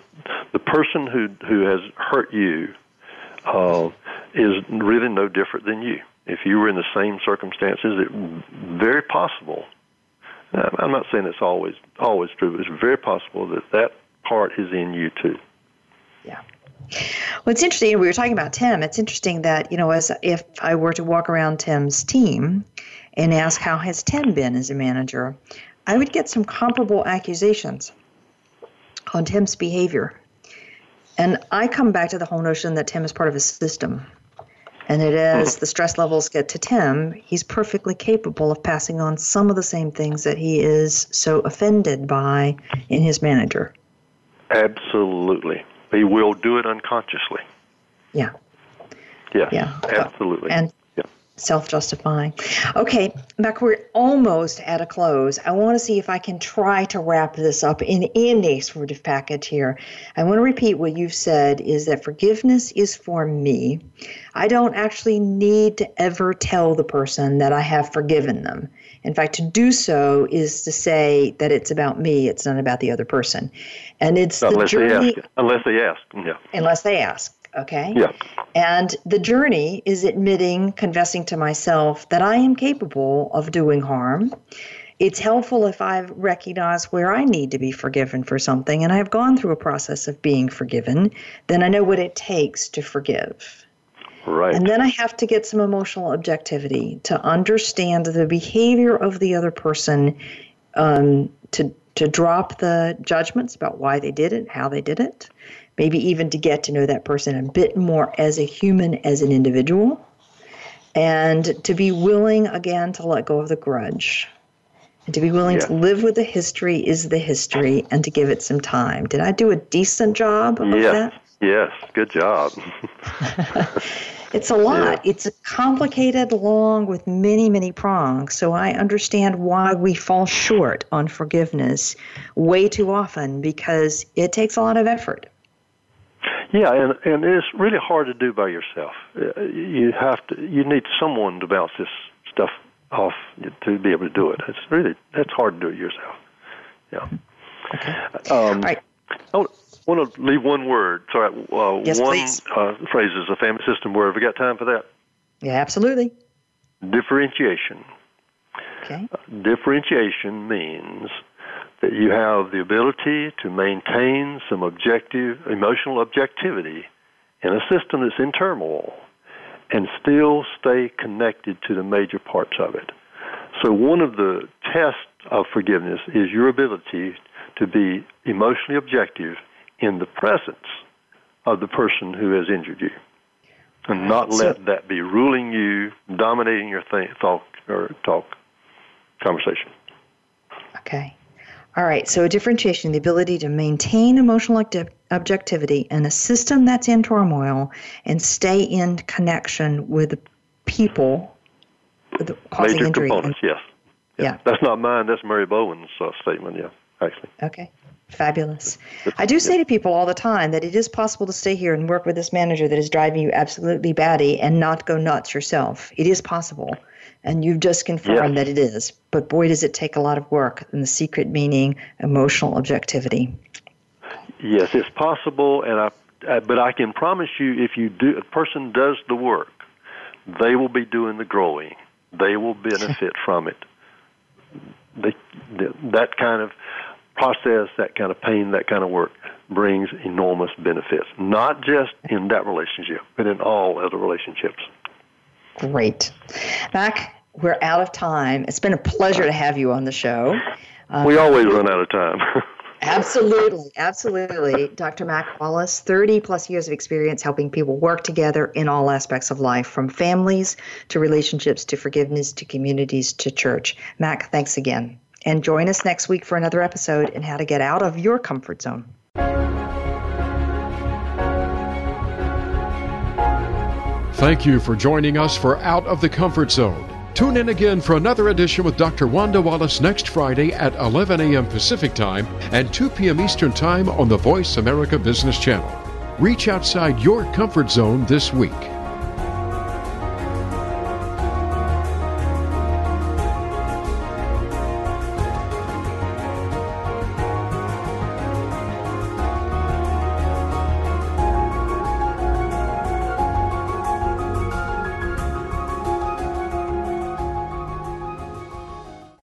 Speaker 3: the person who, who has hurt you uh, is really no different than you. If you were in the same circumstances, it's very possible I'm not saying it's always always true, but it's very possible that that part is in you too.
Speaker 2: Yeah. Well, it's interesting. We were talking about Tim. It's interesting that you know, as if I were to walk around Tim's team and ask how has Tim been as a manager, I would get some comparable accusations on Tim's behavior. And I come back to the whole notion that Tim is part of a system. And it as mm-hmm. the stress levels get to Tim, he's perfectly capable of passing on some of the same things that he is so offended by in his manager.
Speaker 3: Absolutely. He will do it unconsciously.
Speaker 2: Yeah.
Speaker 3: Yes,
Speaker 2: yeah.
Speaker 3: absolutely.
Speaker 2: And self justifying. Okay, Mac, we're almost at a close. I want to see if I can try to wrap this up in, in a sort of package here. I want to repeat what you've said is that forgiveness is for me. I don't actually need to ever tell the person that I have forgiven them. In fact, to do so is to say that it's about me, it's not about the other person. And it's
Speaker 3: unless
Speaker 2: the journey,
Speaker 3: they ask. Unless they ask, yeah.
Speaker 2: Unless they ask. Okay?
Speaker 3: Yeah.
Speaker 2: And the journey is admitting, confessing to myself that I am capable of doing harm. It's helpful if I recognize where I need to be forgiven for something and I've gone through a process of being forgiven, then I know what it takes to forgive.
Speaker 3: Right.
Speaker 2: And then I have to get some emotional objectivity to understand the behavior of the other person, um, to to drop the judgments about why they did it, how they did it, maybe even to get to know that person a bit more as a human, as an individual, and to be willing again to let go of the grudge. And to be willing
Speaker 3: Yeah.
Speaker 2: to live with the history is the history and to give it some time. Did I do a decent job of
Speaker 3: yes.
Speaker 2: that?
Speaker 3: Yes. Good job.
Speaker 2: It's a lot. It's complicated, long, with many, many prongs. So I understand why we fall short on forgiveness way too often because it takes a lot of effort.
Speaker 3: Yeah, and and it's really hard to do by yourself. Uh, You have to. You need someone to bounce this stuff off to be able to do it. It's really that's hard to do it yourself. Yeah. Um,
Speaker 2: All right.
Speaker 3: I want to leave one word. Sorry, uh,
Speaker 2: Yes,
Speaker 3: one
Speaker 2: please.
Speaker 3: uh, phrase is a family system word. Have we got time for that?
Speaker 2: Yeah, absolutely.
Speaker 3: Differentiation.
Speaker 2: Okay.
Speaker 3: Differentiation means that you have the ability to maintain some objective, emotional objectivity in a system that's in turmoil and still stay connected to the major parts of it. So, one of the tests of forgiveness is your ability to be emotionally objective in the presence of the person who has injured you and not
Speaker 2: So-
Speaker 3: let that be ruling you, dominating your th- thought or talk conversation.
Speaker 2: Okay. All right. So, a differentiation, the ability to maintain emotional objectivity in a system that's in turmoil and stay in connection with the people with the causing
Speaker 3: Major
Speaker 2: injury.
Speaker 3: components, yes.
Speaker 2: Yeah.
Speaker 3: That's not mine. That's Murray Bowen's uh, statement. Yeah, actually.
Speaker 2: Okay. Fabulous. I do say to people all the time that it is possible to stay here and work with this manager that is driving you absolutely batty and not go nuts yourself. It is possible. And you've just confirmed
Speaker 3: Yes.
Speaker 2: that it is. But boy, does it take a lot of work. And the secret meaning emotional objectivity.
Speaker 3: Yes, it's possible, and I. Uh, but I can promise you, if you do, a person does the work, they will be doing the growing. They will benefit from it. They, that kind of process, that kind of pain, that kind of work brings enormous benefits. Not just in that relationship, but in all other relationships.
Speaker 2: Great. Mac, we're out of time. It's been a pleasure to have you on the show. Uh,
Speaker 3: we always run out of time.
Speaker 2: Absolutely, absolutely. Dr. Mac Wallace, 30 plus years of experience helping people work together in all aspects of life, from families to relationships to forgiveness to communities to church. Mac, thanks again. And join us next week for another episode in how to get out of your comfort zone.
Speaker 1: Thank you for joining us for Out of the Comfort Zone. Tune in again for another edition with Dr. Wanda Wallace next Friday at 11 a.m. Pacific Time and 2 p.m. Eastern Time on the Voice America Business Channel. Reach outside your comfort zone this week.